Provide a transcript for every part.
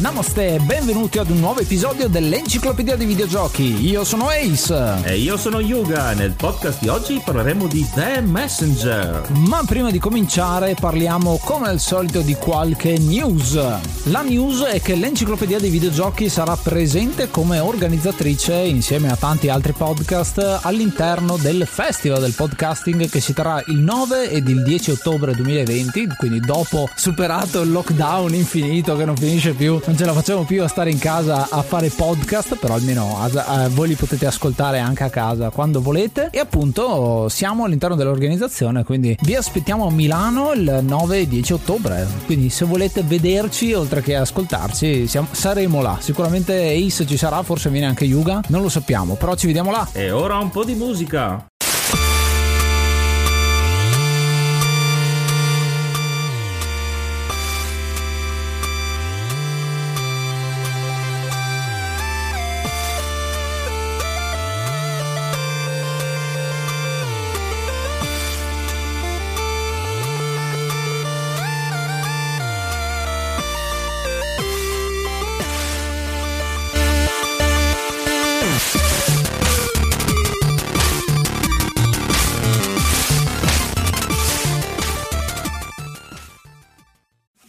Namaste e benvenuti ad un nuovo episodio dell'Enciclopedia dei Videogiochi. Io sono Ace. E io sono Yuga. Nel podcast di oggi parleremo di The Messenger. Ma prima di cominciare parliamo come al solito di qualche news. La news è che l'Enciclopedia dei Videogiochi sarà presente come organizzatrice insieme a tanti altri podcast all'interno del Festival del Podcasting che si terrà il 9 ed il 10 ottobre 2020, quindi dopo superato il lockdown infinito che non finisce più non ce la facciamo più a stare in casa a fare podcast, però almeno a, voi li potete ascoltare anche a casa quando volete. E appunto siamo all'interno dell'organizzazione, quindi vi aspettiamo a Milano il 9 e 10 ottobre. Quindi se volete vederci oltre che ascoltarci, siamo, saremo là. Sicuramente Ace ci sarà, forse viene anche Yuga, non lo sappiamo, però ci vediamo là. E ora un po' di musica.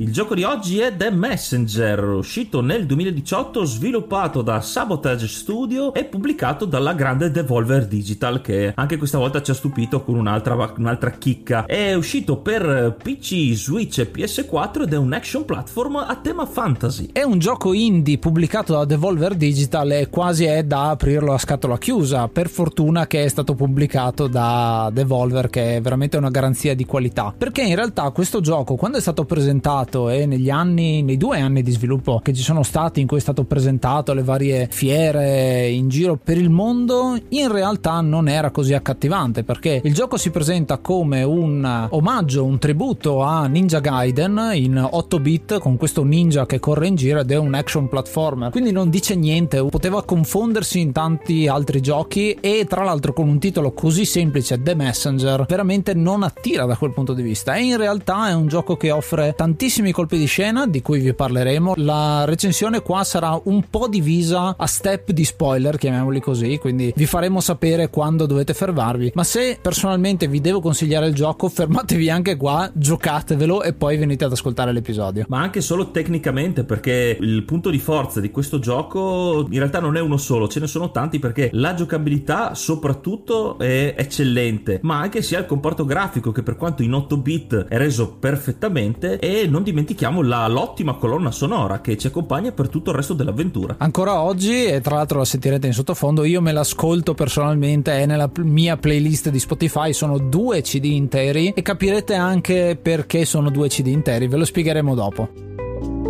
Il gioco di oggi è The Messenger, uscito nel 2018, sviluppato da Sabotage Studio e pubblicato dalla grande Devolver Digital che anche questa volta ci ha stupito con un'altra, un'altra chicca. È uscito per PC, Switch e PS4 ed è un action platform a tema fantasy. È un gioco indie pubblicato da Devolver Digital e quasi è da aprirlo a scatola chiusa. Per fortuna che è stato pubblicato da Devolver che è veramente una garanzia di qualità. Perché in realtà questo gioco quando è stato presentato e negli anni, nei due anni di sviluppo che ci sono stati in cui è stato presentato alle varie fiere in giro per il mondo, in realtà non era così accattivante perché il gioco si presenta come un omaggio, un tributo a Ninja Gaiden in 8 bit con questo ninja che corre in giro ed è un action platformer, quindi non dice niente, poteva confondersi in tanti altri giochi e tra l'altro con un titolo così semplice, The Messenger, veramente non attira da quel punto di vista. E in realtà è un gioco che offre tantissimi tantissimi colpi di scena di cui vi parleremo. La recensione qua sarà un po' divisa a step di spoiler, chiamiamoli così, quindi vi faremo sapere quando dovete fermarvi. Ma se personalmente vi devo consigliare il gioco, fermatevi anche qua, giocatevelo e poi venite ad ascoltare l'episodio. Ma anche solo tecnicamente, perché il punto di forza di questo gioco in realtà non è uno solo, ce ne sono tanti perché la giocabilità soprattutto è eccellente, ma anche sia il comporto grafico che per quanto in 8 bit è reso perfettamente e non dimentichiamo la, l'ottima colonna sonora che ci accompagna per tutto il resto dell'avventura. Ancora oggi, e tra l'altro la sentirete in sottofondo, io me l'ascolto personalmente, è nella mia playlist di Spotify, sono due CD interi e capirete anche perché sono due CD interi, ve lo spiegheremo dopo.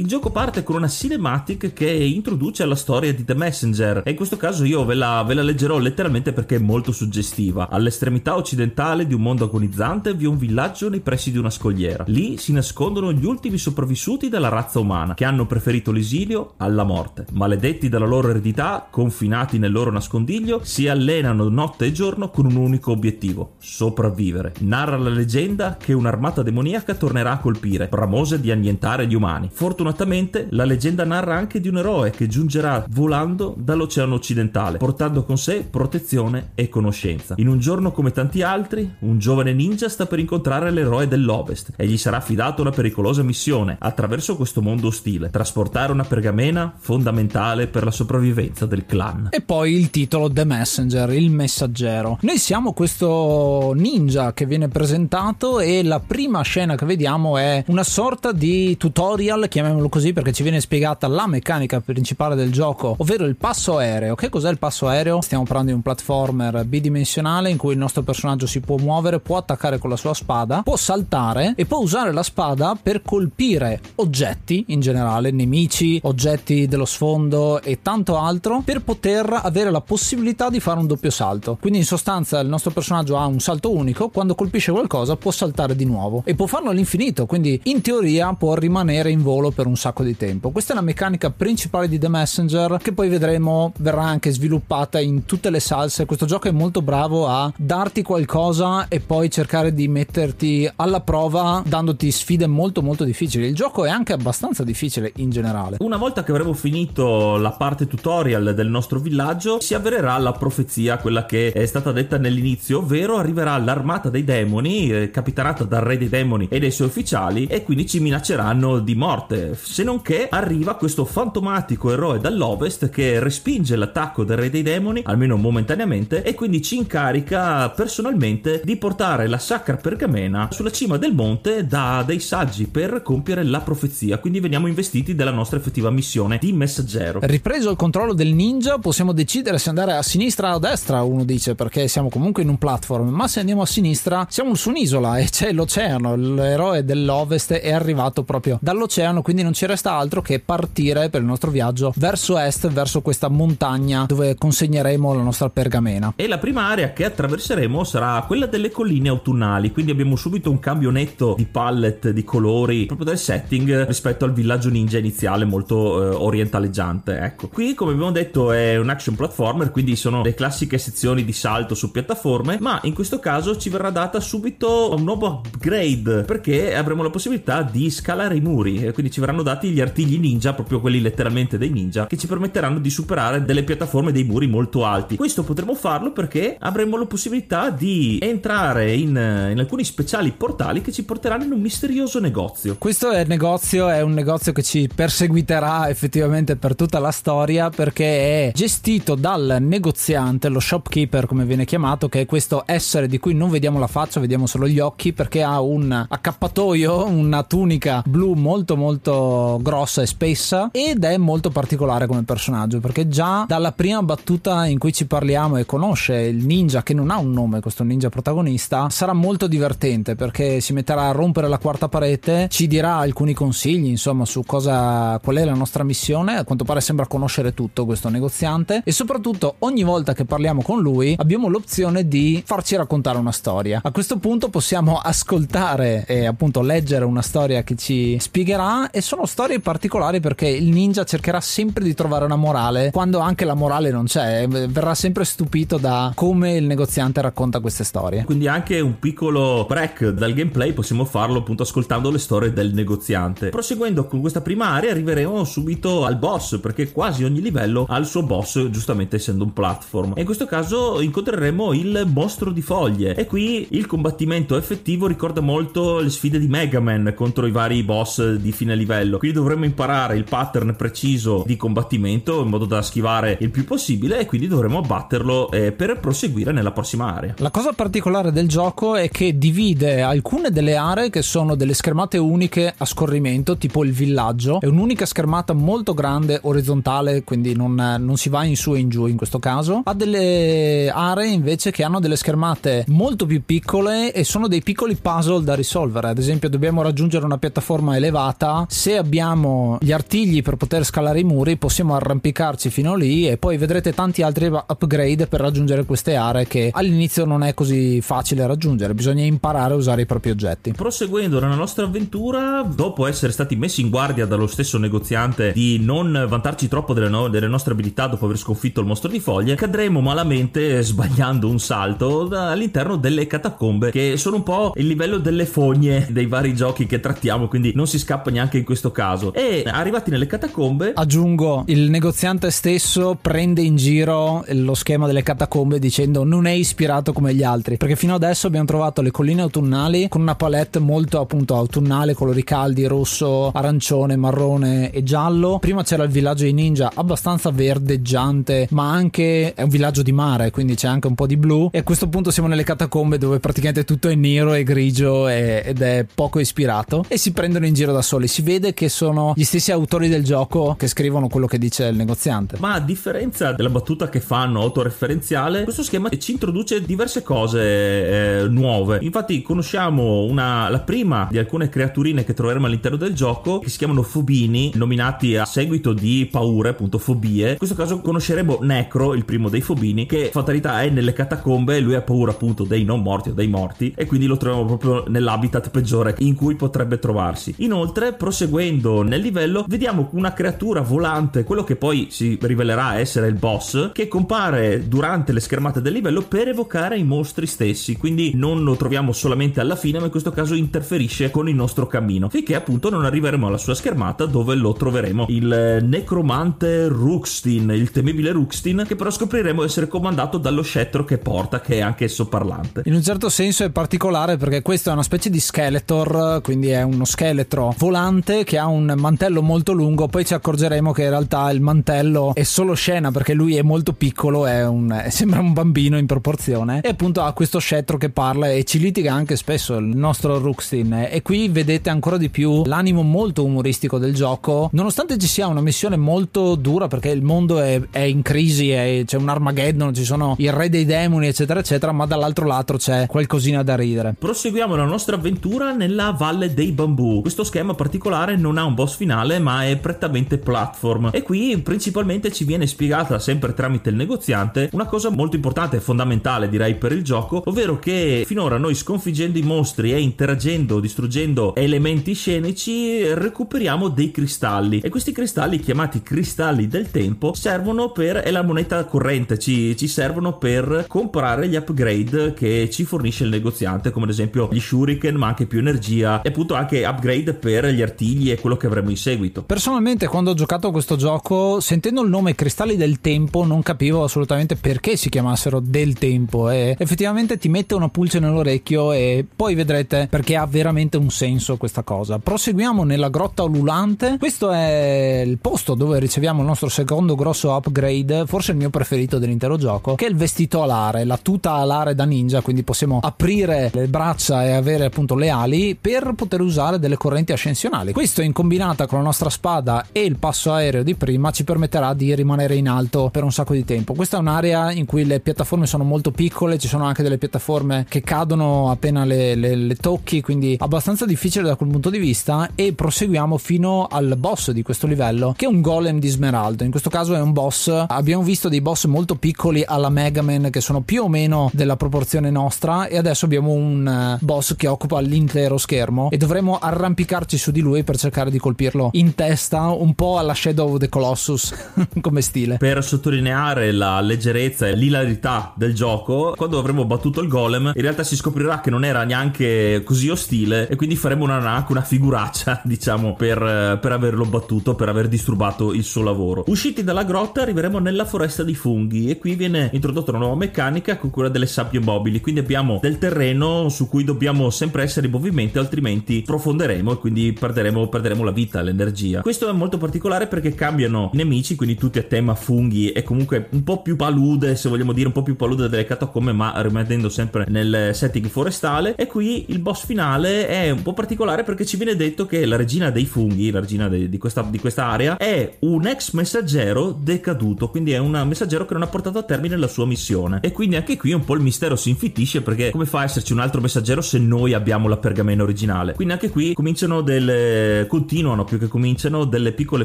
Il gioco parte con una cinematic che introduce la storia di The Messenger e in questo caso io ve la, ve la leggerò letteralmente perché è molto suggestiva. All'estremità occidentale di un mondo agonizzante vi è un villaggio nei pressi di una scogliera. Lì si nascondono gli ultimi sopravvissuti della razza umana che hanno preferito l'esilio alla morte. Maledetti dalla loro eredità, confinati nel loro nascondiglio, si allenano notte e giorno con un unico obiettivo: sopravvivere. Narra la leggenda che un'armata demoniaca tornerà a colpire, bramosa di annientare gli umani. Fortunatamente Fortunatamente la leggenda narra anche di un eroe che giungerà volando dall'oceano occidentale, portando con sé protezione e conoscenza. In un giorno come tanti altri, un giovane ninja sta per incontrare l'eroe dell'Ovest e gli sarà affidata una pericolosa missione attraverso questo mondo ostile, trasportare una pergamena fondamentale per la sopravvivenza del clan. E poi il titolo The Messenger, il messaggero. Noi siamo questo ninja che viene presentato e la prima scena che vediamo è una sorta di tutorial, chiamiamolo chiamiamolo così perché ci viene spiegata la meccanica principale del gioco, ovvero il passo aereo. Che cos'è il passo aereo? Stiamo parlando di un platformer bidimensionale in cui il nostro personaggio si può muovere, può attaccare con la sua spada, può saltare e può usare la spada per colpire oggetti in generale, nemici, oggetti dello sfondo e tanto altro per poter avere la possibilità di fare un doppio salto. Quindi in sostanza il nostro personaggio ha un salto unico, quando colpisce qualcosa può saltare di nuovo e può farlo all'infinito, quindi in teoria può rimanere in volo per un sacco di tempo. Questa è la meccanica principale di The Messenger che poi vedremo verrà anche sviluppata in tutte le salse. Questo gioco è molto bravo a darti qualcosa e poi cercare di metterti alla prova dandoti sfide molto molto difficili. Il gioco è anche abbastanza difficile in generale. Una volta che avremo finito la parte tutorial del nostro villaggio si avvererà la profezia, quella che è stata detta nell'inizio, ovvero arriverà l'armata dei demoni, eh, capitanata dal re dei demoni e dai suoi ufficiali e quindi ci minacceranno di morte se non che arriva questo fantomatico eroe dall'ovest che respinge l'attacco del re dei demoni, almeno momentaneamente, e quindi ci incarica personalmente di portare la sacra pergamena sulla cima del monte da dei saggi per compiere la profezia. Quindi veniamo investiti della nostra effettiva missione di messaggero. Ripreso il controllo del ninja, possiamo decidere se andare a sinistra o a destra, uno dice, perché siamo comunque in un platform, ma se andiamo a sinistra siamo su un'isola e c'è l'oceano, l'eroe dell'ovest è arrivato proprio dall'oceano, quindi quindi non ci resta altro che partire per il nostro viaggio verso est, verso questa montagna dove consegneremo la nostra pergamena. E la prima area che attraverseremo sarà quella delle colline autunnali, quindi abbiamo subito un cambio netto di palette, di colori, proprio del setting rispetto al villaggio ninja iniziale molto eh, orientaleggiante. Ecco, qui come abbiamo detto è un action platformer, quindi sono le classiche sezioni di salto su piattaforme, ma in questo caso ci verrà data subito un nuovo upgrade perché avremo la possibilità di scalare i muri, quindi ci verrà verranno dati gli artigli ninja, proprio quelli letteralmente dei ninja, che ci permetteranno di superare delle piattaforme dei muri molto alti. Questo potremo farlo perché avremo la possibilità di entrare in, in alcuni speciali portali che ci porteranno in un misterioso negozio. Questo è il negozio, è un negozio che ci perseguiterà effettivamente per tutta la storia perché è gestito dal negoziante, lo shopkeeper come viene chiamato, che è questo essere di cui non vediamo la faccia, vediamo solo gli occhi perché ha un accappatoio, una tunica blu molto molto grossa e spessa ed è molto particolare come personaggio perché già dalla prima battuta in cui ci parliamo e conosce il ninja che non ha un nome, questo ninja protagonista, sarà molto divertente perché si metterà a rompere la quarta parete, ci dirà alcuni consigli, insomma, su cosa qual è la nostra missione. A quanto pare sembra conoscere tutto questo negoziante e soprattutto ogni volta che parliamo con lui abbiamo l'opzione di farci raccontare una storia. A questo punto possiamo ascoltare e appunto leggere una storia che ci spiegherà e sono storie particolari perché il ninja cercherà sempre di trovare una morale quando anche la morale non c'è, verrà sempre stupito da come il negoziante racconta queste storie. Quindi anche un piccolo break dal gameplay possiamo farlo appunto ascoltando le storie del negoziante. Proseguendo con questa prima area arriveremo subito al boss perché quasi ogni livello ha il suo boss giustamente essendo un platform. E in questo caso incontreremo il mostro di foglie e qui il combattimento effettivo ricorda molto le sfide di Mega Man contro i vari boss di fine livello. Quindi dovremo imparare il pattern preciso di combattimento in modo da schivare il più possibile e quindi dovremo abbatterlo eh, per proseguire nella prossima area. La cosa particolare del gioco è che divide alcune delle aree che sono delle schermate uniche a scorrimento, tipo il villaggio. È un'unica schermata molto grande, orizzontale, quindi non, non si va in su e in giù in questo caso. Ha delle aree invece che hanno delle schermate molto più piccole e sono dei piccoli puzzle da risolvere. Ad esempio, dobbiamo raggiungere una piattaforma elevata. Se abbiamo gli artigli per poter scalare i muri, possiamo arrampicarci fino lì e poi vedrete tanti altri upgrade per raggiungere queste aree che all'inizio non è così facile raggiungere. Bisogna imparare a usare i propri oggetti. Proseguendo nella nostra avventura, dopo essere stati messi in guardia dallo stesso negoziante di non vantarci troppo delle, no- delle nostre abilità dopo aver sconfitto il mostro di foglie, cadremo malamente sbagliando un salto all'interno delle catacombe che sono un po' il livello delle fogne dei vari giochi che trattiamo, quindi non si scappa neanche in questo caso. E arrivati nelle catacombe, Aggiungo, il negoziante stesso prende in giro lo schema delle catacombe dicendo non è ispirato come gli altri, perché fino adesso abbiamo trovato le colline autunnali con una palette molto appunto autunnale, colori caldi, rosso, arancione, marrone e giallo. Prima c'era il villaggio dei ninja abbastanza verdeggiante, ma anche è un villaggio di mare, quindi c'è anche un po' di blu e a questo punto siamo nelle catacombe dove praticamente tutto è nero e grigio e- ed è poco ispirato e si prendono in giro da soli. Si vede che sono gli stessi autori del gioco che scrivono quello che dice il negoziante. ma a differenza della battuta che fanno autoreferenziale, questo schema ci introduce diverse cose eh, nuove. Infatti, conosciamo una, la prima di alcune creaturine che troveremo all'interno del gioco che si chiamano fobini, nominati a seguito di paure, appunto fobie. In questo caso conosceremo Necro, il primo dei fobini, che fatalità è nelle catacombe e lui ha paura appunto dei non morti o dei morti e quindi lo troviamo proprio nell'habitat peggiore in cui potrebbe trovarsi. Inoltre, proseguendo nel livello, vediamo una creatura volante, quello che poi si rivelerà essere il boss, che compare durante le schermate del livello per evocare i mostri stessi. Quindi non lo troviamo solamente alla fine, ma in questo caso interferisce con il nostro cammino. Finché appunto non arriveremo alla sua schermata dove lo troveremo il eh, necromante Ruxtin, il temibile Ruxtin, che però scopriremo essere comandato dallo scettro che porta, che è anch'esso parlante. In un certo senso è particolare perché questo è una specie di Skeletor, quindi è uno scheletro volante che ha un mantello molto lungo, poi ci accorgeremo che in realtà il mantello è solo scena perché lui è molto piccolo, è un- sembra un bambino in proporzione e appunto ha questo scettro che parla e ci litiga anche spesso il nostro Ruxtin e qui vedete ancora di più l'animo molto umoristico del gioco, nonostante ci sia una missione molto dura perché il mondo è, è in crisi, è- c'è un Armageddon, ci sono il re dei demoni eccetera eccetera, ma dall'altro lato c'è qualcosina da ridere. Proseguiamo la nostra avventura nella Valle dei Bambù. Questo schema particolare non ha un boss finale, ma è prettamente platform. E qui principalmente ci viene spiegata, sempre tramite il negoziante, una cosa molto importante e fondamentale, direi, per il gioco, ovvero che finora noi sconfiggendo i mostri e interagendo, distruggendo elementi scenici, recuperiamo dei cristalli. E questi cristalli, chiamati cristalli del tempo, servono per. è la moneta corrente, ci, ci servono per comprare gli upgrade che ci fornisce il negoziante, come ad esempio gli shuriken, ma anche più energia, e appunto anche upgrade per gli artigli figli e quello che avremo in seguito. Personalmente, quando ho giocato a questo gioco, sentendo il nome Cristalli del Tempo, non capivo assolutamente perché si chiamassero del tempo. E effettivamente ti mette una pulce nell'orecchio e poi vedrete perché ha veramente un senso questa cosa. Proseguiamo nella grotta ululante. Questo è il posto dove riceviamo il nostro secondo grosso upgrade, forse il mio preferito dell'intero gioco, che è il vestito alare, la tuta alare da ninja, quindi possiamo aprire le braccia e avere appunto le ali per poter usare delle correnti ascensionali. Questo in combinata con la nostra spada e il passo aereo di prima ci permetterà di rimanere in alto per un sacco di tempo. Questa è un'area in cui le piattaforme sono molto piccole, ci sono anche delle piattaforme che cadono appena le, le, le tocchi, quindi abbastanza difficile da quel punto di vista e proseguiamo fino al boss di questo livello che è un golem di smeraldo. In questo caso è un boss, abbiamo visto dei boss molto piccoli alla Mega Man che sono più o meno della proporzione nostra e adesso abbiamo un eh, boss che occupa l'intero schermo e dovremo arrampicarci su di lui per cercare di colpirlo in testa un po' alla Shadow of the Colossus come stile. Per sottolineare la leggerezza e l'ilarità del gioco, quando avremo battuto il golem, in realtà si scoprirà che non era neanche così ostile e quindi faremo una, anche una figuraccia, diciamo, per, per averlo battuto, per aver disturbato il suo lavoro. Usciti dalla grotta arriveremo nella foresta dei funghi e qui viene introdotta una nuova meccanica con quella delle sabbie mobili, quindi abbiamo del terreno su cui dobbiamo sempre essere in movimento, altrimenti profonderemo e quindi perderemo, perderemo la vita, l'energia. Questo è molto particolare perché cambiano i nemici, quindi tutti a tema funghi e comunque un po' più palude, se vogliamo dire un po' più palude delle catacombe, ma rimanendo sempre nel setting forestale. E qui il boss finale è un po' particolare perché ci viene detto che la regina dei funghi, la regina de, di, questa, di questa area, è un ex messaggero decaduto, quindi è un messaggero che non ha portato a termine la sua missione. E quindi anche qui un po' il mistero si infittisce perché come fa a esserci un altro messaggero se noi abbiamo la pergamena originale? Quindi anche qui cominciano delle. Continuano più che cominciano delle piccole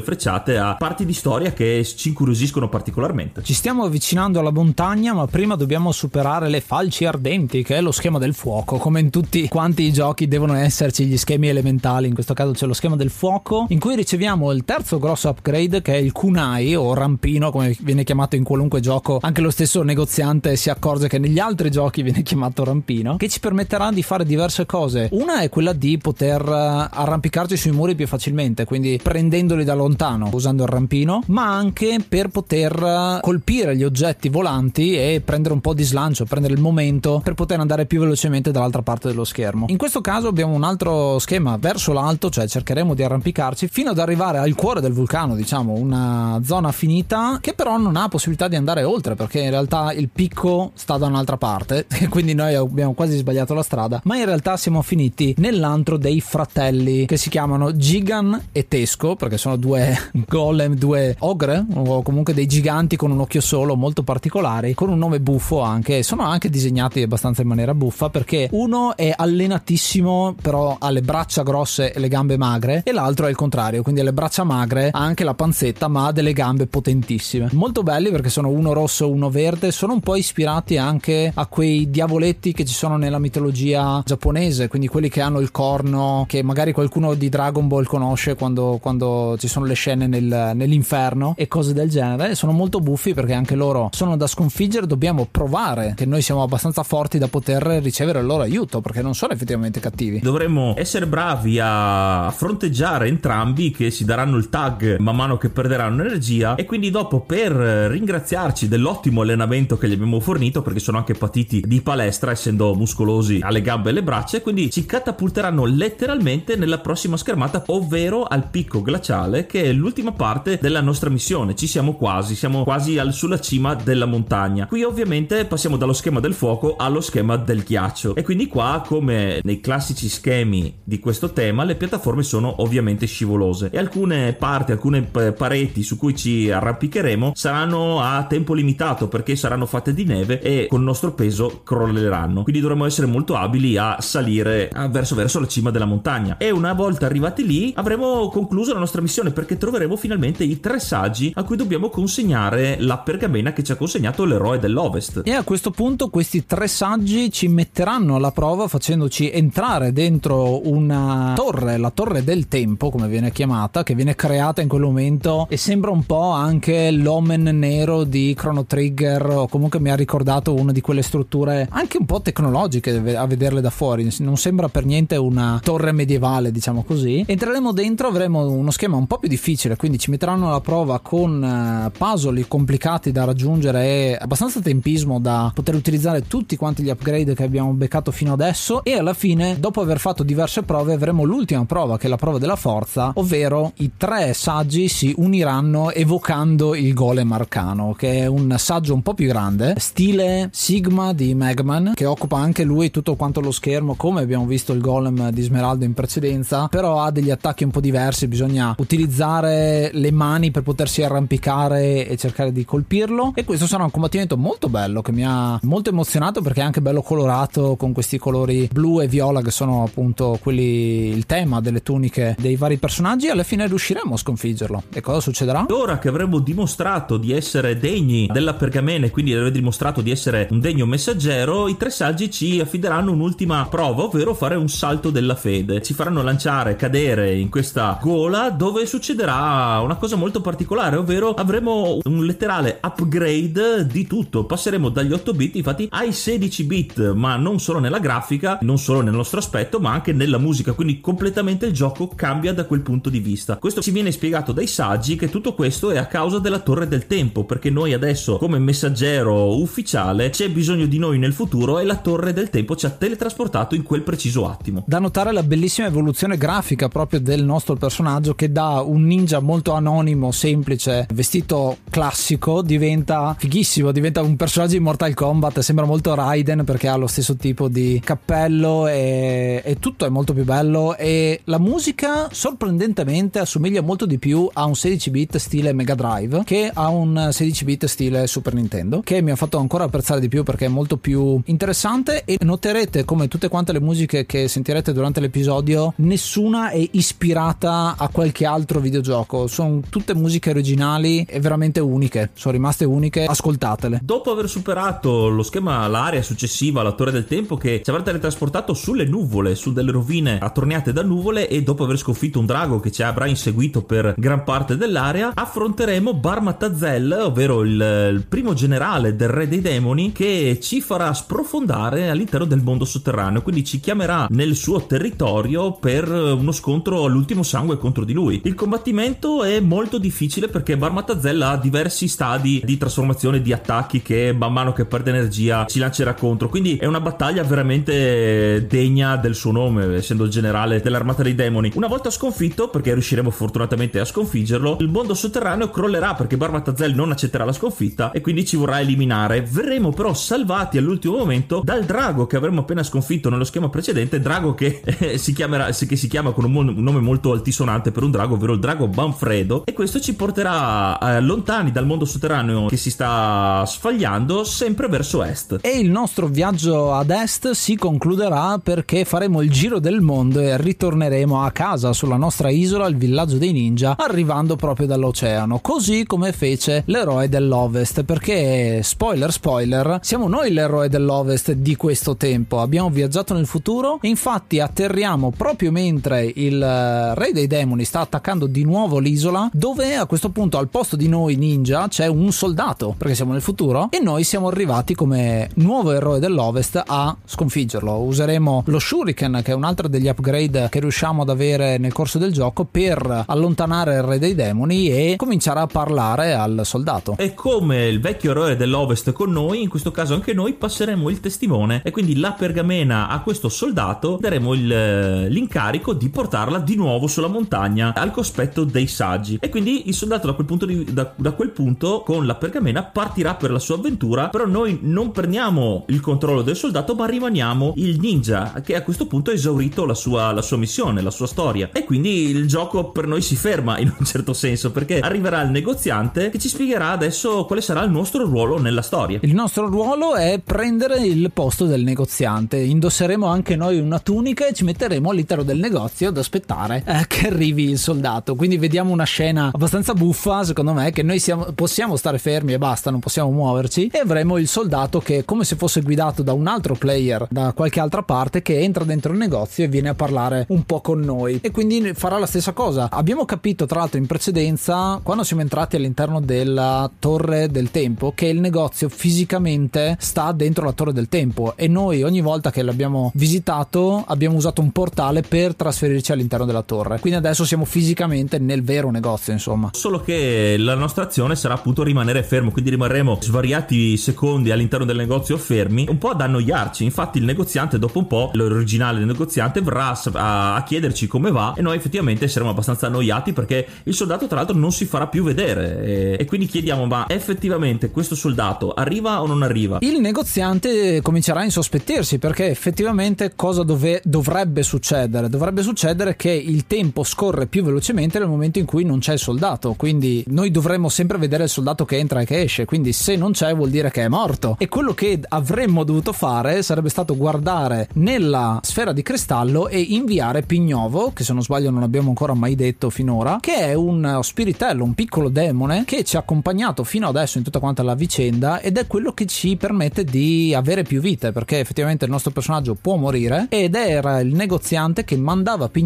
frecciate a parti di storia che ci incuriosiscono particolarmente. Ci stiamo avvicinando alla montagna, ma prima dobbiamo superare le falci ardenti, che è lo schema del fuoco. Come in tutti quanti i giochi devono esserci gli schemi elementali, in questo caso c'è lo schema del fuoco, in cui riceviamo il terzo grosso upgrade che è il kunai o rampino, come viene chiamato in qualunque gioco. Anche lo stesso negoziante si accorge che negli altri giochi viene chiamato rampino, che ci permetterà di fare diverse cose. Una è quella di poter eh, arrampicarci sui muri più facilmente, quindi prendendoli da lontano usando il rampino, ma anche per poter eh, colpire gli oggetti volanti e prendere un po' di slancio, prendere il momento per poter andare più velocemente dall'altra parte dello schermo. In questo caso abbiamo un altro schema verso l'alto, cioè cercheremo di arrampicarci fino ad arrivare al cuore del vulcano, diciamo una zona finita che però non ha possibilità di andare oltre perché in realtà il picco sta da un'altra parte, quindi noi abbiamo quasi sbagliato la strada, ma in realtà siamo finiti nell'antro dei fratelli che si chiamano Gigan e Tesco perché sono due golem, due ogre o comunque dei giganti con un occhio solo molto particolari, con un nome buffo anche, sono anche disegnati abbastanza in maniera buffa perché uno è allenatissimo però ha le braccia grosse e le gambe magre e l'altro è il contrario, quindi ha le braccia magre, ha anche la panzetta ma ha delle gambe potentissime. Molto belli perché sono uno rosso e uno verde, sono un po' ispirati anche a quei diavoletti che ci sono nella mitologia giapponese, quindi quelli che hanno il corno, che magari qualcuno di Dragon Ball conosce quando, quando ci sono le scene nel, nell'inferno e cose del genere. Sono molto buffi perché anche loro sono da sconfiggere, dobbiamo provare che noi siamo abbastanza forti da poter ricevere il loro aiuto perché non sono effettivamente cattivi. Dovremmo essere bravi a fronteggiare entrambi che si daranno il tag man mano che perderanno energia e quindi dopo per ringraziarci dell'ottimo allenamento che gli abbiamo fornito perché sono anche patiti di palestra essendo muscolosi alle gambe e alle braccia quindi ci catapulteranno letteralmente nella prossima schermata ovvero al picco glaciale che è l'ultima parte della nostra missione. Ci siamo quasi siamo quasi al, sulla cima della montagna. Qui ovviamente passiamo dallo schema del fuoco allo schema del ghiaccio. E quindi qua come nei classici schemi di questo tema le piattaforme sono ovviamente scivolose. E alcune parti alcune pareti su cui ci arrampicheremo saranno a tempo limitato perché saranno fatte di neve e con il nostro peso crolleranno. Quindi dovremo essere molto abili a salire verso, verso la cima della montagna. E una volta arrivati lì avremo concluso la nostra missione perché troveremo finalmente i tre saggi a cui dobbiamo consegnare la pergamena che ci ha consegnato l'eroe dell'Ovest. E a questo punto questi tre saggi ci metteranno alla prova facendoci entrare dentro una torre la torre del tempo come viene chiamata che viene creata in quel momento. E sembra un po' anche l'omen nero di Chrono Trigger o comunque mi ha ricordato una di quelle strutture anche un po' tecnologiche a vederle da fuori. Non sembra per niente una torre medievale diciamo così Entreremo dentro, avremo uno schema un po' più difficile, quindi ci metteranno alla prova con eh, puzzle complicati da raggiungere e abbastanza tempismo da poter utilizzare tutti quanti gli upgrade che abbiamo beccato fino adesso. E alla fine, dopo aver fatto diverse prove, avremo l'ultima prova che è la prova della forza, ovvero i tre saggi si uniranno evocando il golem arcano, che è un saggio un po' più grande, stile Sigma di Megman, che occupa anche lui tutto quanto lo schermo, come abbiamo visto il golem di Smeraldo in precedenza, però ha degli attacchi un po' diversi, bisogna utilizzare le mani per potersi arrampicare e cercare di colpirlo. E questo sarà un combattimento molto bello che mi ha molto emozionato perché è anche bello colorato con questi colori blu e viola che sono appunto quelli il tema delle tuniche dei vari personaggi. Alla fine riusciremo a sconfiggerlo. E cosa succederà? Ora che avremo dimostrato di essere degni della pergamena e quindi aver dimostrato di essere un degno messaggero i tre saggi ci affideranno un'ultima prova ovvero fare un salto della fede. Ci faranno lanciare cadere in questa gola dove succederà una cosa molto particolare ovvero avremo un letterale upgrade di tutto. Passeremo dagli 8 bit infatti ai 16 bit ma non solo nella grafica non solo nel nostro aspetto ma anche nella musica. Quindi completamente il gioco cambia da quel punto di vista. Questo ci viene spiegato dai saggi che tutto questo è a causa della torre del tempo perché noi adesso come messaggero ufficiale c'è bisogno di noi nel futuro e la torre del tempo ci ha teletrasportato in quel preciso attimo. Da notare la bellissima evoluzione grafica proprio del nostro personaggio che da un ninja molto anonimo semplice vestito classico diventa fighissimo diventa un personaggio di Mortal Kombat sembra molto Raiden perché ha lo stesso tipo di cappello e, e tutto è molto più bello e la musica sorprendentemente assomiglia molto di più a un 16 bit stile Mega Drive che a un 16 bit stile Super Nintendo che mi ha fatto ancora apprezzare di più perché è molto più interessante e noterete come tutte quante le musiche che sentirete durante l'episodio nessuna è ispirata a qualche altro videogioco. Sono tutte musiche originali e veramente uniche. Sono rimaste uniche. Ascoltatele. Dopo aver superato lo schema l'area successiva alla torre del tempo che ci avrà teletrasportato sulle nuvole su delle rovine attorniate da nuvole e dopo aver sconfitto un drago che ci avrà inseguito per gran parte dell'area affronteremo Barmatazel ovvero il, il primo generale del re dei demoni che ci farà sprofondare all'interno del mondo sotterraneo. Quindi ci chiamerà nel suo territorio per uno scontro all'ultimo sangue contro di lui. Il combattimento è molto difficile perché Barmatazel ha diversi stadi di trasformazione di attacchi che man mano che perde energia ci lancerà contro. Quindi è una battaglia veramente degna del suo nome essendo il generale dell'armata dei demoni. Una volta sconfitto perché riusciremo fortunatamente a sconfiggerlo il mondo sotterraneo crollerà perché Barmatazel non accetterà la sconfitta e quindi ci vorrà eliminare. Verremo però salvati all'ultimo momento dal drago che avremmo appena sconfitto nello schema precedente drago che eh, si chiamerà che si chiama con un, un nome molto altisonante per un drago ovvero il drago Banfredo e questo ci porterà eh, lontani dal mondo sotterraneo che si sta sfagliando sempre verso est. E il nostro viaggio ad est si concluderà perché faremo il giro del mondo e ritorneremo a casa sulla nostra isola, il villaggio dei ninja, arrivando proprio dall'oceano, così come fece l'eroe dell'Ovest, perché spoiler spoiler, siamo noi l'eroe dell'Ovest di questo tempo, abbiamo viaggiato nel futuro e infatti atterriamo proprio mentre il re dei demoni sta attaccando di nuovo l'isola, dove a questo punto al posto di noi ninja c'è un soldato, perché siamo nel futuro, e noi siamo arrivati come nuovo eroe dell'Ovest a sconfiggerlo. Useremo lo Shuriken, che è un altro degli upgrade che riusciamo ad avere nel corso del gioco, per allontanare il re dei demoni e cominciare a parlare al soldato. E come il vecchio eroe dell'Ovest con noi, in questo caso anche noi passeremo il testimone e quindi la pergamena a questo soldato daremo il, l'incarico di portarla di nuovo sulla montagna al cospetto dei saggi. E quindi il soldato da quel punto, di, da, da quel punto con la pergamena partirà per la sua avventura, però noi non prendiamo il controllo del soldato ma rimaniamo il ninja che a questo punto ha esaurito la sua, la sua missione, la sua storia. E quindi il gioco per noi si ferma in un certo senso perché arriverà il negoziante che ci spiegherà adesso quale sarà il nostro ruolo nella storia. Il nostro ruolo è prendere il posto del negoziante. Indosseremo anche noi una tunica e ci metteremo all'interno del negozio ad aspettare eh, che arrivi il soldato. Quindi vediamo una scena abbastanza buffa, secondo me, che noi siamo, possiamo stare fermi e basta, non possiamo muoverci. E avremo il soldato che, come se fosse guidato da un altro player da qualche altra parte, che entra dentro il negozio e viene a parlare un po' con noi. E quindi farà la stessa cosa. Abbiamo capito, tra l'altro, in precedenza, quando siamo entrati all'interno della torre del tempo, che il negozio fisicamente sta dentro la torre del tempo. E noi ogni volta che l'abbiamo visitato abbiamo usato un portale per trasferirci invece all'interno della torre. Quindi adesso siamo fisicamente nel vero negozio, insomma. Solo che la nostra azione sarà appunto rimanere fermo, quindi rimarremo svariati secondi all'interno del negozio fermi, un po' ad annoiarci. Infatti il negoziante dopo un po', l'originale negoziante verrà a, a chiederci come va e noi effettivamente saremo abbastanza annoiati perché il soldato tra l'altro non si farà più vedere e, e quindi chiediamo ma effettivamente questo soldato arriva o non arriva? Il negoziante comincerà a insospettirsi perché effettivamente cosa dove, dovrebbe succedere? Dovrebbe succedere che il tempo scorre più velocemente nel momento in cui non c'è il soldato, quindi noi dovremmo sempre vedere il soldato che entra e che esce, quindi se non c'è vuol dire che è morto. E quello che avremmo dovuto fare sarebbe stato guardare nella sfera di cristallo e inviare Pignovo, che se non sbaglio non abbiamo ancora mai detto finora, che è un spiritello, un piccolo demone che ci ha accompagnato fino adesso in tutta quanta la vicenda ed è quello che ci permette di avere più vite, perché effettivamente il nostro personaggio può morire ed era il negoziante che mandava Pignovo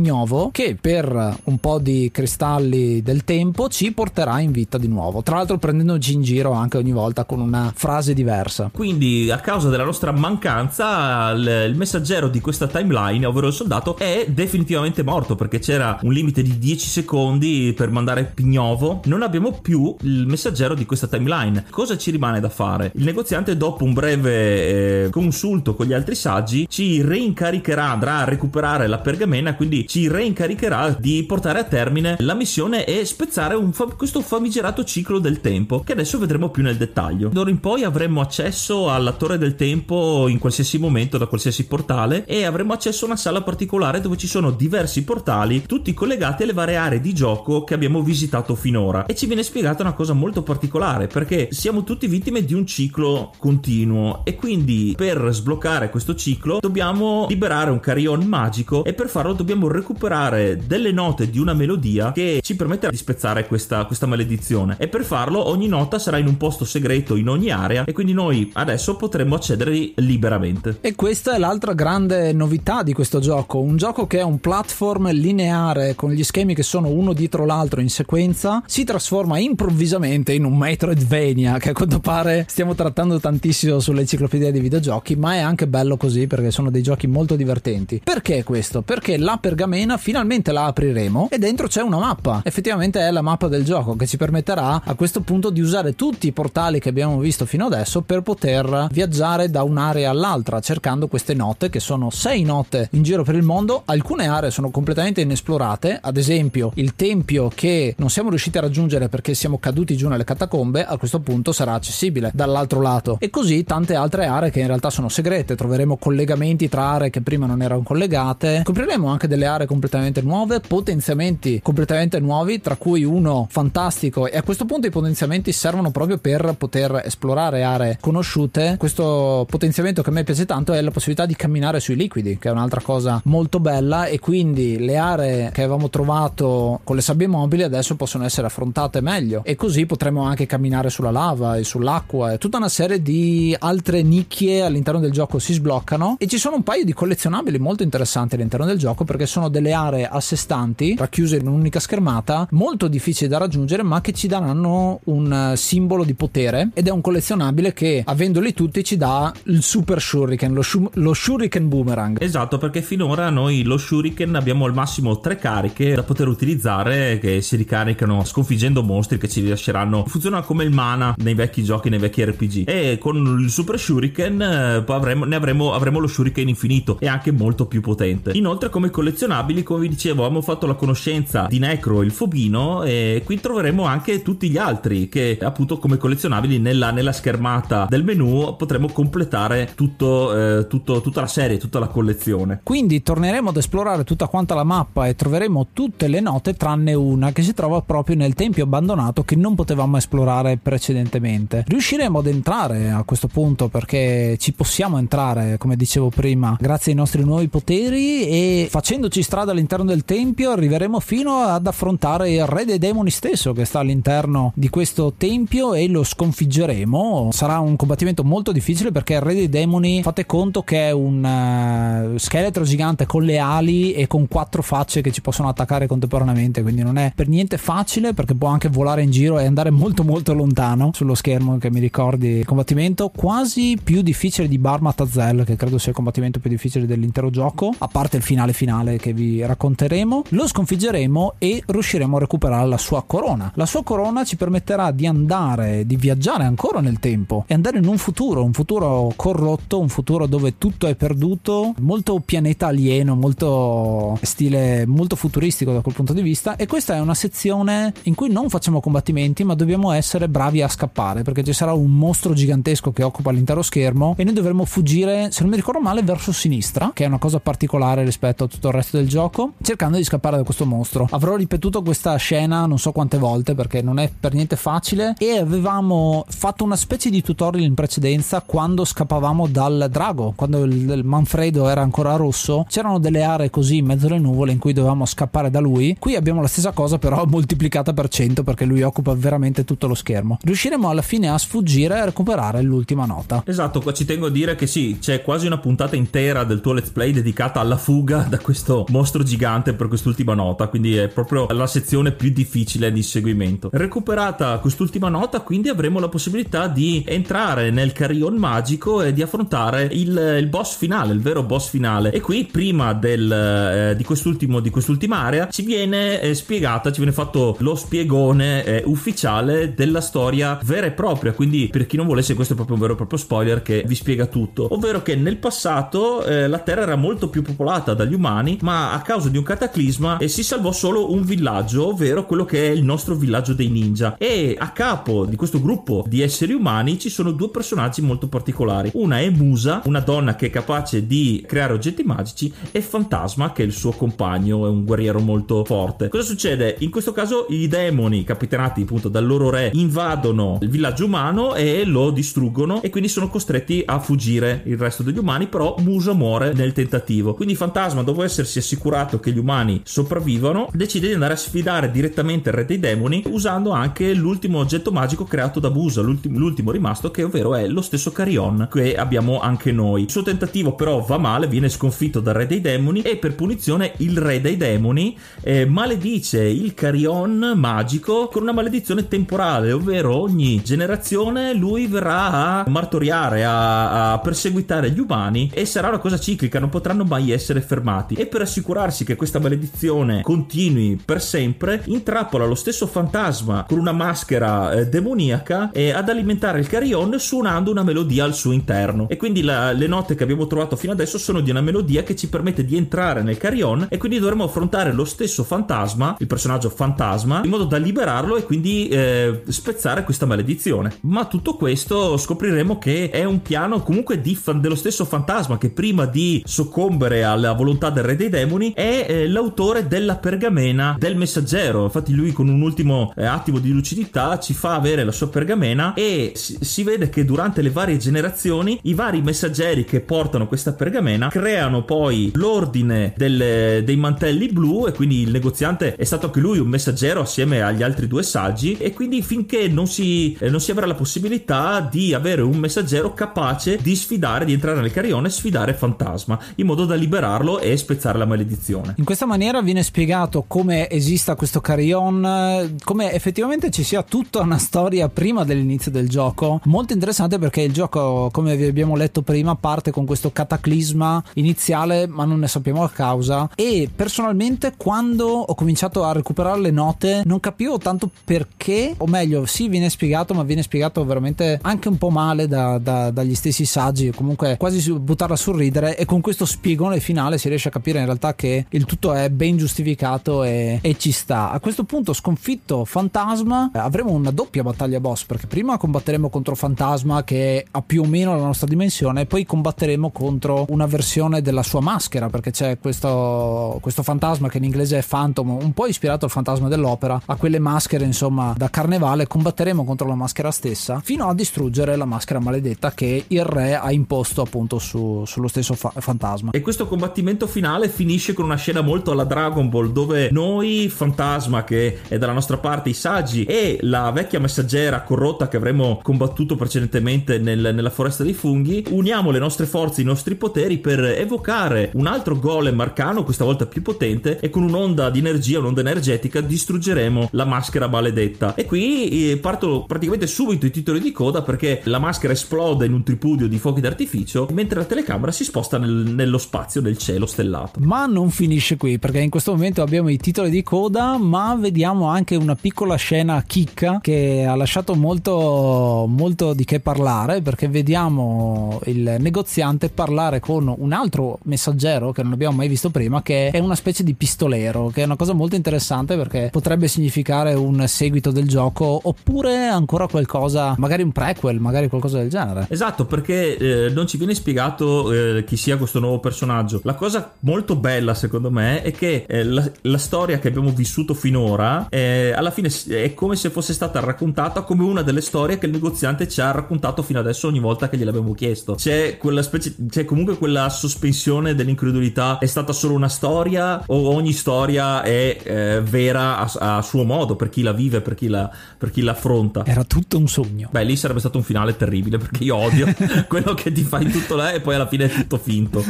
che per un po' di cristalli del tempo ci porterà in vita di nuovo. Tra l'altro prendendoci in giro anche ogni volta con una frase diversa. Quindi a causa della nostra mancanza il, il messaggero di questa timeline, ovvero il soldato, è definitivamente morto perché c'era un limite di 10 secondi per mandare Pignovo. Non abbiamo più il messaggero di questa timeline. Cosa ci rimane da fare? Il negoziante dopo un breve eh, consulto con gli altri saggi ci reincaricherà, andrà a recuperare la pergamena, quindi ci reincaricherà di portare a termine la missione e spezzare fa- questo famigerato ciclo del tempo che adesso vedremo più nel dettaglio. D'ora in poi avremo accesso alla torre del tempo in qualsiasi momento da qualsiasi portale e avremo accesso a una sala particolare dove ci sono diversi portali tutti collegati alle varie aree di gioco che abbiamo visitato finora e ci viene spiegata una cosa molto particolare perché siamo tutti vittime di un ciclo continuo e quindi per sbloccare questo ciclo dobbiamo liberare un carillon magico e per farlo dobbiamo recuperare delle note di una melodia che ci permetterà di spezzare questa, questa maledizione e per farlo ogni nota sarà in un posto segreto in ogni area e quindi noi adesso potremo accedere liberamente. E questa è l'altra grande novità di questo gioco, un gioco che è un platform lineare con gli schemi che sono uno dietro l'altro in sequenza, si trasforma improvvisamente in un Metroidvania che a quanto pare stiamo trattando tantissimo sull'enciclopedia dei videogiochi, ma è anche bello così perché sono dei giochi molto divertenti. Perché questo? Perché la pergamena finalmente la apriremo e dentro c'è una mappa. Effettivamente è la mappa del gioco che ci permetterà a questo punto di usare tutti i portali che abbiamo visto fino adesso per poter viaggiare da un'area all'altra cercando queste note che sono sei note in giro per il mondo. Alcune aree sono completamente inesplorate, ad esempio il tempio che non siamo riusciti a raggiungere perché siamo caduti giù nelle catacombe, a questo punto sarà accessibile dall'altro lato. E così tante altre aree che in realtà sono segrete, troveremo collegamenti tra aree che prima non erano collegate, scopriremo anche delle aree completamente nuove, potenziamenti completamente nuovi, tra cui uno fantastico. E a questo punto i potenziamenti servono proprio per poter esplorare aree conosciute. Questo potenziamento che a me piace tanto è la possibilità di camminare sui liquidi, che è un'altra cosa molto bella. E quindi le aree che avevamo trovato con le sabbie mobili adesso possono essere affrontate meglio. E così potremo anche camminare sulla lava e sull'acqua e tutta una serie di altre nicchie all'interno del gioco si sbloccano. E ci sono un paio di collezionabili molto interessanti all'interno del gioco perché sono delle aree a sé stanti racchiuse in un'unica schermata molto difficili da raggiungere ma che ci daranno un simbolo di potere. Ed è un collezionabile che avendoli tutti ci dà il super shuriken lo, shu- lo shuriken boomerang. Esatto perché finora noi lo shuriken abbiamo al massimo tre cariche da poter utilizzare che si ricaricano sconfiggendo mostri che ci rilasceranno. Funziona come il mana nei vecchi giochi nei vecchi RPG e con il super shuriken eh, poi avremo, ne avremo, avremo lo shuriken infinito e anche molto più potente. Inoltre come collezionabili come vi dicevo abbiamo fatto la conoscenza di Necro il Fobino e qui troveremo anche tutti gli altri che appunto come collezionabili nella, nella schermata del menu potremo completare tutto, eh, tutto, tutta la serie tutta la collezione. Quindi torneremo ad esplorare tutta quanta la mappa e troveremo tutte le note tranne una che si trova proprio nel tempio abbandonato che non potevamo esplorare precedentemente. Riusciremo ad entrare a questo punto perché ci possiamo entrare come dicevo prima grazie ai nostri nuovi poteri e facendoci strada all'interno del tempio arriveremo fino ad affrontare il re dei demoni stesso che sta all'interno di questo tempio e lo sconfiggeremo. Sarà un combattimento molto difficile perché il re dei demoni fate conto che è un uh, scheletro gigante con le ali e con quattro facce che ci possono attaccare contemporaneamente quindi non è per niente facile perché può anche volare in giro e andare molto molto lontano sullo schermo che mi ricordi il combattimento. Quasi più difficile di Barmat Azel che credo sia il combattimento più difficile dell'intero gioco a parte il finale finale che che vi racconteremo, lo sconfiggeremo e riusciremo a recuperare la sua corona. La sua corona ci permetterà di andare, di viaggiare ancora nel tempo e andare in un futuro, un futuro corrotto, un futuro dove tutto è perduto, molto pianeta alieno, molto stile molto futuristico da quel punto di vista e questa è una sezione in cui non facciamo combattimenti ma dobbiamo essere bravi a scappare perché ci sarà un mostro gigantesco che occupa l'intero schermo e noi dovremo fuggire, se non mi ricordo male, verso sinistra, che è una cosa particolare rispetto a tutto il resto del gioco, cercando di scappare da questo mostro. Avrò ripetuto questa scena non so quante volte perché non è per niente facile e avevamo fatto una specie di tutorial in precedenza quando scappavamo dal drago, quando il Manfredo era ancora rosso, c'erano delle aree così in mezzo alle nuvole in cui dovevamo scappare da lui. Qui abbiamo la stessa cosa però moltiplicata per 100 perché lui occupa veramente tutto lo schermo. Riusciremo alla fine a sfuggire e a recuperare l'ultima nota. Esatto, qua ci tengo a dire che sì, c'è quasi una puntata intera del tuo let's play dedicata alla fuga da questo mostro gigante per quest'ultima nota, quindi è proprio la sezione più difficile di seguimento. Recuperata quest'ultima nota, quindi avremo la possibilità di entrare nel carillon magico e di affrontare il, il boss finale, il vero boss finale. E qui, prima del, eh, di, quest'ultimo, di quest'ultima area, ci viene eh, spiegata, ci viene fatto lo spiegone eh, ufficiale della storia vera e propria. Quindi, per chi non volesse, questo è proprio un vero e proprio spoiler che vi spiega tutto. Ovvero che nel passato eh, la Terra era molto più popolata dagli umani, ma a causa di un cataclisma eh, si salvò solo un villaggio, ovvero quello che è il nostro villaggio dei ninja. E a capo di questo gruppo di esseri umani ci sono due personaggi molto particolari. Una è Musa, una donna che è capace di creare oggetti magici, e Fantasma, che è il suo compagno, è un guerriero molto forte. Cosa succede? In questo caso i demoni, capitanati appunto dal loro re, invadono il villaggio umano e lo distruggono e quindi sono costretti a fuggire il resto degli umani, però Musa muore nel tentativo. Quindi Fantasma, dopo essersi assicurato che gli umani sopravvivano, decide di andare a sfidare direttamente il re dei demoni usando anche l'ultimo oggetto magico creato da Musa, l'ultimo, l'ultimo rimasto che ovvero è lo stesso Carion che abbiamo anche noi. Il suo tentativo però va male, viene sconfitto dal re dei demoni e per punizione il re dei demoni eh, maledice il Carion magico con una maledizione temporale, ovvero ogni generazione lui verrà a martoriare, a, a perseguitare gli umani e sarà una cosa ciclica, non potranno mai essere fermati. E per assicurarsi che questa maledizione continui per sempre, intrappola lo stesso fantasma con una maschera eh, demoniaca eh, ad alimentare il Carion suonando una melodia al suo interno. E quindi la, le note che abbiamo trovato fino adesso sono di una melodia che ci permette di entrare nel Carion e quindi dovremo affrontare lo stesso fantasma, il personaggio fantasma, in modo da liberarlo e quindi eh, spezzare questa maledizione. Ma tutto questo scopriremo che è un piano comunque di dello stesso fantasma che prima di soccombere alla volontà del re dei demoni è eh, l'autore della pergamena del messaggero. Infatti lui con un ultimo eh, attimo di lucidità ci fa avere la sua pergamena e si, si vede che durante le varie generazioni i vari messaggeri che portano questa pergamena creano poi l'ordine delle, dei mantelli blu e quindi il negoziante è stato anche lui un messaggero assieme agli altri due saggi e quindi finché non si, eh, non si avrà la possibilità di avere un messaggero capace di sfidare, di entrare nel carione e sfidare Fantasma in modo da liberarlo e spezzare la maledizione. In questa maniera viene spiegato come esista questo Carion, come effettivamente ci sia tutta una storia prima dell'inizio del gioco, molto interessante perché il gioco, come vi abbiamo letto prima, parte con questo cataclisma iniziale, ma non ne sappiamo la causa. E personalmente, quando ho cominciato a recuperare le note, non capivo tanto perché, o meglio, sì, viene spiegato, ma viene spiegato veramente anche un po' male da, da, dagli stessi saggi, comunque quasi buttarla sul ridere. E con questo spiegone finale si riesce a capire in realtà che il tutto è ben giustificato e, e ci sta. A questo punto, sconfitto Fantasma, avremo una doppia battaglia boss perché prima combatteremo contro Fantasma che ha più o meno la nostra dimensione, e poi combatteremo contro una versione della sua maschera perché c'è questo, questo fantasma che in inglese è Phantom, un po' ispirato al fantasma dell'opera, a quelle maschere insomma da carnevale. Combatteremo contro la maschera stessa fino a distruggere la maschera maledetta che il re ha imposto appunto su, sullo stesso fa- fantasma. E questo combattimento finale finisce con una scena molto alla Dragon Ball dove noi, fantasma che è dalla nostra parte, i saggi e la vecchia messaggera corrotta che avremmo combattuto precedentemente nel, nella foresta dei funghi, uniamo le nostre forze, i nostri poteri per evocare un altro golem arcano, questa volta più potente, e con un'onda di energia, un'onda energetica, distruggeremo la maschera maledetta. E qui eh, partono praticamente subito i titoli di coda perché la maschera esplode in un tripudio di fuochi d'artificio, mentre la telecamera si sposta nel, nello spazio del cielo stellato. Ma non finisce qui perché in questo momento abbiamo i titoli di coda, ma vediamo anche una piccola scena chicca che ha lasciato molto, molto di che parlare perché vediamo il negoziante parlare con un altro messaggero che non abbiamo mai visto prima che è una specie di pistolero che è una cosa molto interessante perché potrebbe significare un seguito del gioco oppure ancora qualcosa magari un prequel magari qualcosa del genere. Esatto perché eh, non ci viene spiegato eh, chi sia questo nuovo personaggio. La cosa molto bella secondo me è che eh, la, la, storia che abbiamo vissuto finora eh, alla fine è come se fosse stata raccontata come una delle storie che il negoziante ci ha raccontato fino adesso ogni volta che gliel'abbiamo chiesto. C'è quella specie c'è comunque quella sospensione dell'incredulità è stata solo una storia o ogni storia è eh, vera a, a, suo modo per chi la vive per chi la, per chi l'affronta. Era tutto un sogno. Beh lì sarebbe stato un finale terribile perché io odio quello che ti fai tutto là e poi alla fine è tutto finto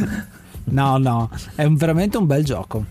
No, no, è veramente un bel gioco.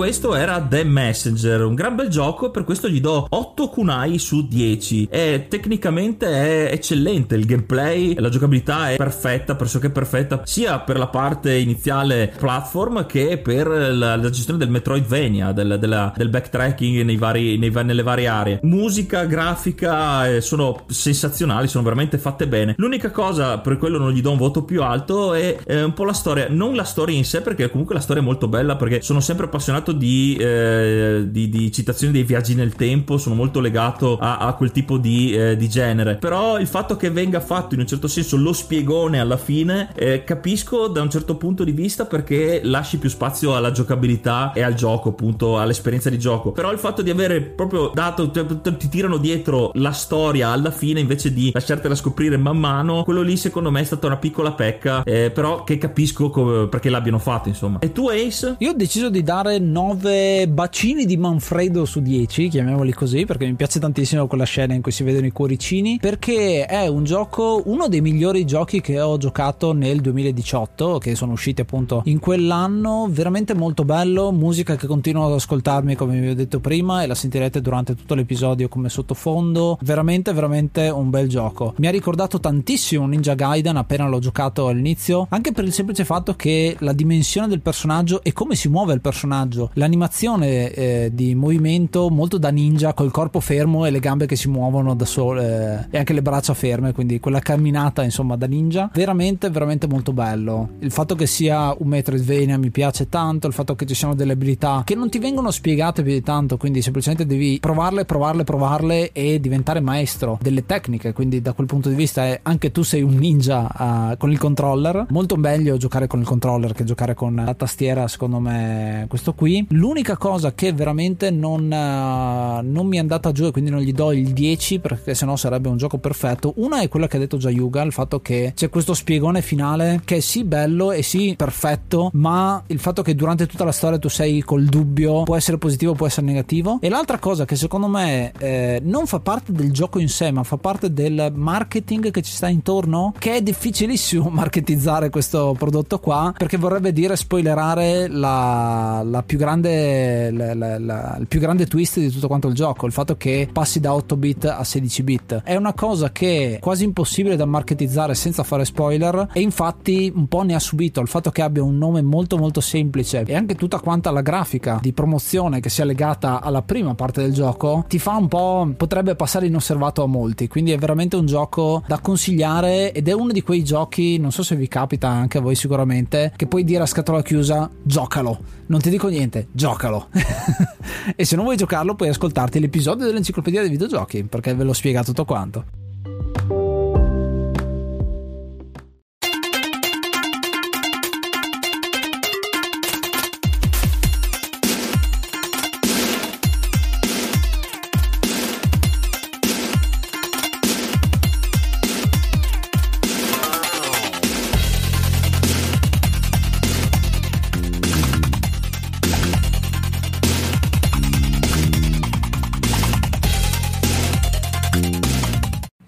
Questo era The Messenger, un gran bel gioco, per questo gli do 8 kunai su 10. E tecnicamente è eccellente, il gameplay, la giocabilità è perfetta, pressoché perfetta, sia per la parte iniziale platform che per la, la gestione del Metroidvania, del, della, del backtracking nei vari, nei, nelle varie aree. Musica, grafica eh, sono sensazionali, sono veramente fatte bene. L'unica cosa per quello non gli do un voto più alto è, è un po' la storia, non la storia in sé, perché comunque la storia è molto bella, perché sono sempre appassionato appassionato di, eh, di, di, citazioni dei viaggi nel tempo, sono molto legato a, a quel tipo di, eh, di, genere. Però il fatto che venga fatto in un certo senso lo spiegone alla fine, eh, capisco da un certo punto di vista perché lasci più spazio alla giocabilità e al gioco, appunto, all'esperienza di gioco. Però il fatto di avere proprio dato, ti tirano dietro la storia alla fine invece di lasciartela scoprire man mano, quello lì secondo me è stata una piccola pecca, eh, però che capisco come, perché l'abbiano fatto, insomma. E tu Ace? Io ho deciso di dare 9 bacini di Manfredo su 10, chiamiamoli così, perché mi piace tantissimo quella scena in cui si vedono i cuoricini, perché è un gioco, uno dei migliori giochi che ho giocato nel 2018, che sono usciti appunto in quell'anno, veramente molto bello, musica che continuo ad ascoltarmi come vi ho detto prima e la sentirete durante tutto l'episodio come sottofondo, veramente veramente un bel gioco. Mi ha ricordato tantissimo Ninja Gaiden appena l'ho giocato all'inizio, anche per il semplice fatto che la dimensione del personaggio e come si muove il personaggio l'animazione eh, di movimento molto da ninja col corpo fermo e le gambe che si muovono da sole eh, e anche le braccia ferme, quindi quella camminata insomma da ninja, veramente veramente molto bello. Il fatto che sia un Metroidvania mi piace tanto, il fatto che ci siano delle abilità che non ti vengono spiegate più di tanto, quindi semplicemente devi provarle, provarle, provarle e diventare maestro delle tecniche, quindi da quel punto di vista è, anche tu sei un ninja uh, con il controller, molto meglio giocare con il controller che giocare con la tastiera secondo me questo qui L'unica cosa che veramente non, uh, non, mi è andata giù e quindi non gli do il 10 perché sennò sarebbe un gioco perfetto. Una è quella che ha detto già Yuga, il fatto che c'è questo spiegone finale che è sì bello e sì perfetto, ma il fatto che durante tutta la storia tu sei col dubbio può essere positivo, può essere negativo. E l'altra cosa che secondo me eh, non fa parte del gioco in sé, ma fa parte del marketing che ci sta intorno, che è difficilissimo marketizzare questo prodotto qua perché vorrebbe dire spoilerare la, la più grande, la, la, la, il più grande twist di tutto quanto il gioco, il fatto che passi da 8 bit a 16 bit. È una cosa che è quasi impossibile da marketizzare senza fare spoiler e infatti un po' ne ha subito il fatto che abbia un nome molto molto semplice e anche tutta quanta la grafica di promozione che sia legata alla prima parte del gioco ti fa un po' potrebbe passare inosservato a molti, quindi è veramente un gioco da consigliare ed è uno di quei giochi, non so se vi capita anche a voi sicuramente, che puoi dire a scatola chiusa giocalo. Non ti dico niente niente, giocalo. e se non vuoi giocarlo, puoi ascoltarti l'episodio dell'enciclopedia dei videogiochi, perché ve l'ho spiegato tutto quanto.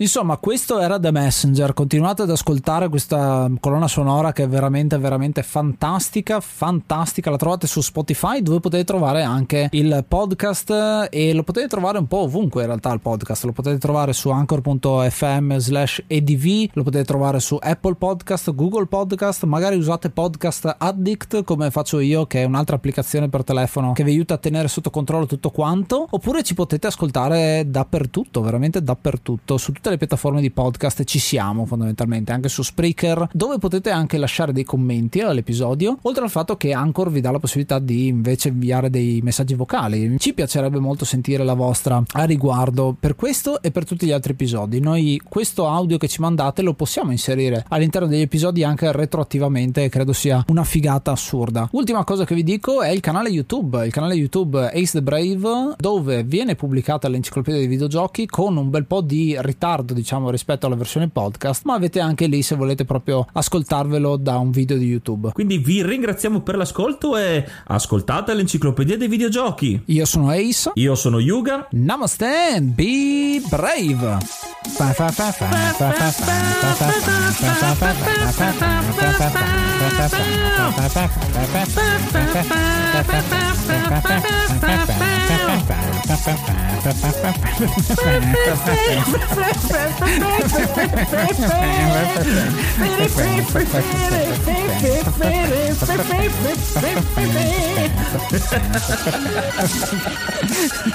Insomma, questo era The Messenger. Continuate ad ascoltare questa colonna sonora che è veramente, veramente fantastica. Fantastica. La trovate su Spotify dove potete trovare anche il podcast e lo potete trovare un po' ovunque in realtà il podcast. Lo potete trovare su anchor.fm slash edv, lo potete trovare su Apple Podcast, Google Podcast. Magari usate Podcast Addict come faccio io, che è un'altra applicazione per telefono che vi aiuta a tenere sotto controllo tutto quanto. Oppure ci potete ascoltare dappertutto, veramente dappertutto. Su tutte le piattaforme di podcast ci siamo fondamentalmente, anche su Spreaker, dove potete anche lasciare dei commenti all'episodio, oltre al fatto che Anchor vi dà la possibilità di invece inviare dei messaggi vocali. Ci piacerebbe molto sentire la vostra a riguardo per questo e per tutti gli altri episodi. Noi questo audio che ci mandate lo possiamo inserire all'interno degli episodi anche retroattivamente credo sia una figata assurda. Ultima cosa che vi dico è il canale YouTube, il canale YouTube Ace the Brave, dove viene pubblicata l'enciclopedia dei videogiochi con un bel po' di ritardo, diciamo, rispetto alla versione podcast, ma avete anche lì se volete proprio ascoltarvelo da un video di YouTube. Quindi vi ringraziamo per l'ascolto e ascoltate l'enciclopedia dei videogiochi. Io sono Ace. Io sono Yuga. Namaste, be brave.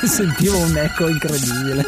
Sentivo un eco incredibile.